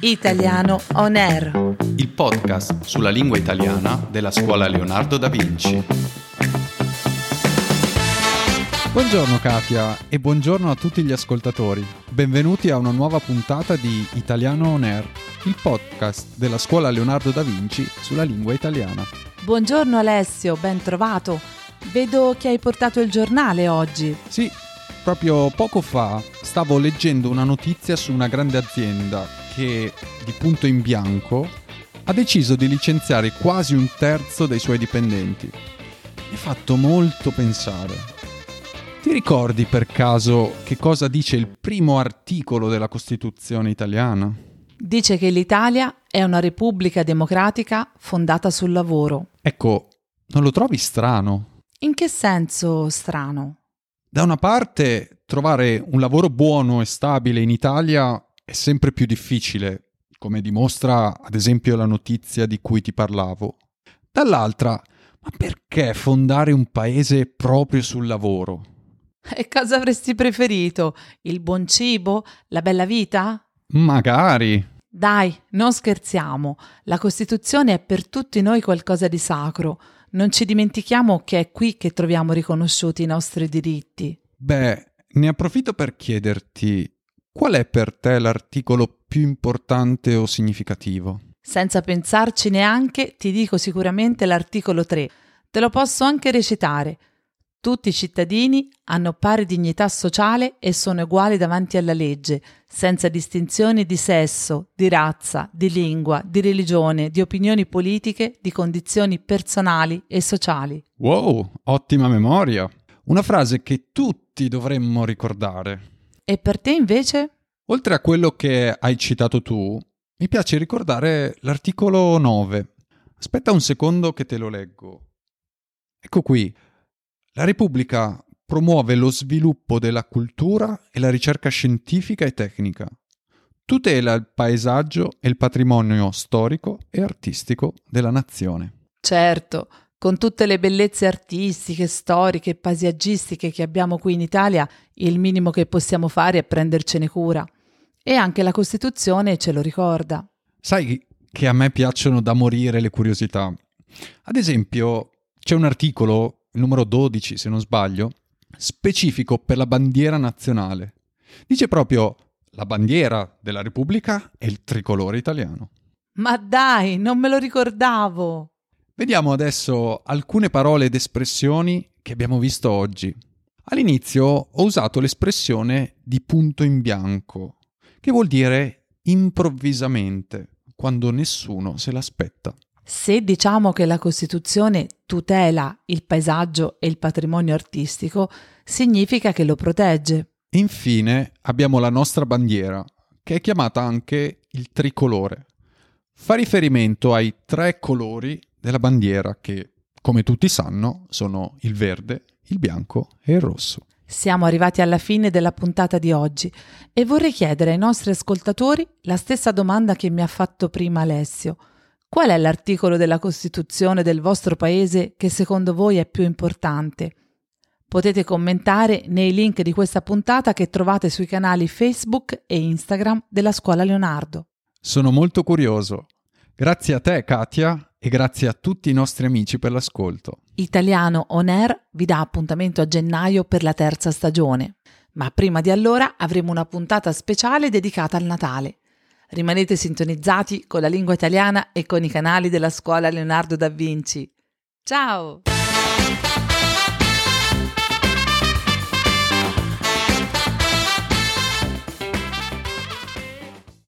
Italiano On Air. il podcast sulla lingua italiana della scuola Leonardo da Vinci. Buongiorno Katia e buongiorno a tutti gli ascoltatori. Benvenuti a una nuova puntata di Italiano On Air, il podcast della scuola Leonardo da Vinci sulla lingua italiana. Buongiorno Alessio, ben trovato. Vedo che hai portato il giornale oggi. Sì, proprio poco fa stavo leggendo una notizia su una grande azienda che, di punto in bianco, ha deciso di licenziare quasi un terzo dei suoi dipendenti. Mi ha fatto molto pensare. Ti ricordi per caso che cosa dice il primo articolo della Costituzione italiana? Dice che l'Italia è una repubblica democratica fondata sul lavoro. Ecco, non lo trovi strano? In che senso strano? Da una parte, trovare un lavoro buono e stabile in Italia è sempre più difficile, come dimostra ad esempio la notizia di cui ti parlavo. Dall'altra, ma perché fondare un paese proprio sul lavoro? E cosa avresti preferito? Il buon cibo? La bella vita? Magari. Dai, non scherziamo. La Costituzione è per tutti noi qualcosa di sacro. Non ci dimentichiamo che è qui che troviamo riconosciuti i nostri diritti. Beh, ne approfitto per chiederti qual è per te l'articolo più importante o significativo? Senza pensarci neanche, ti dico sicuramente l'articolo 3. Te lo posso anche recitare. Tutti i cittadini hanno pari dignità sociale e sono uguali davanti alla legge, senza distinzioni di sesso, di razza, di lingua, di religione, di opinioni politiche, di condizioni personali e sociali. Wow, ottima memoria. Una frase che tutti dovremmo ricordare. E per te invece? Oltre a quello che hai citato tu, mi piace ricordare l'articolo 9. Aspetta un secondo che te lo leggo. Ecco qui. La Repubblica promuove lo sviluppo della cultura e la ricerca scientifica e tecnica. Tutela il paesaggio e il patrimonio storico e artistico della nazione. Certo, con tutte le bellezze artistiche, storiche e paesaggistiche che abbiamo qui in Italia, il minimo che possiamo fare è prendercene cura. E anche la Costituzione ce lo ricorda. Sai che a me piacciono da morire le curiosità. Ad esempio, c'è un articolo, il numero 12 se non sbaglio, specifico per la bandiera nazionale. Dice proprio la bandiera della Repubblica è il tricolore italiano. Ma dai, non me lo ricordavo! Vediamo adesso alcune parole ed espressioni che abbiamo visto oggi. All'inizio ho usato l'espressione di punto in bianco, che vuol dire improvvisamente, quando nessuno se l'aspetta. Se diciamo che la Costituzione tutela il paesaggio e il patrimonio artistico, significa che lo protegge. Infine abbiamo la nostra bandiera, che è chiamata anche il tricolore. Fa riferimento ai tre colori della bandiera che, come tutti sanno, sono il verde, il bianco e il rosso. Siamo arrivati alla fine della puntata di oggi e vorrei chiedere ai nostri ascoltatori la stessa domanda che mi ha fatto prima Alessio. Qual è l'articolo della Costituzione del vostro paese che secondo voi è più importante? Potete commentare nei link di questa puntata che trovate sui canali Facebook e Instagram della Scuola Leonardo. Sono molto curioso. Grazie a te, Katia, e grazie a tutti i nostri amici per l'ascolto. Italiano On Air vi dà appuntamento a gennaio per la terza stagione, ma prima di allora avremo una puntata speciale dedicata al Natale. Rimanete sintonizzati con la lingua italiana e con i canali della scuola Leonardo da Vinci. Ciao!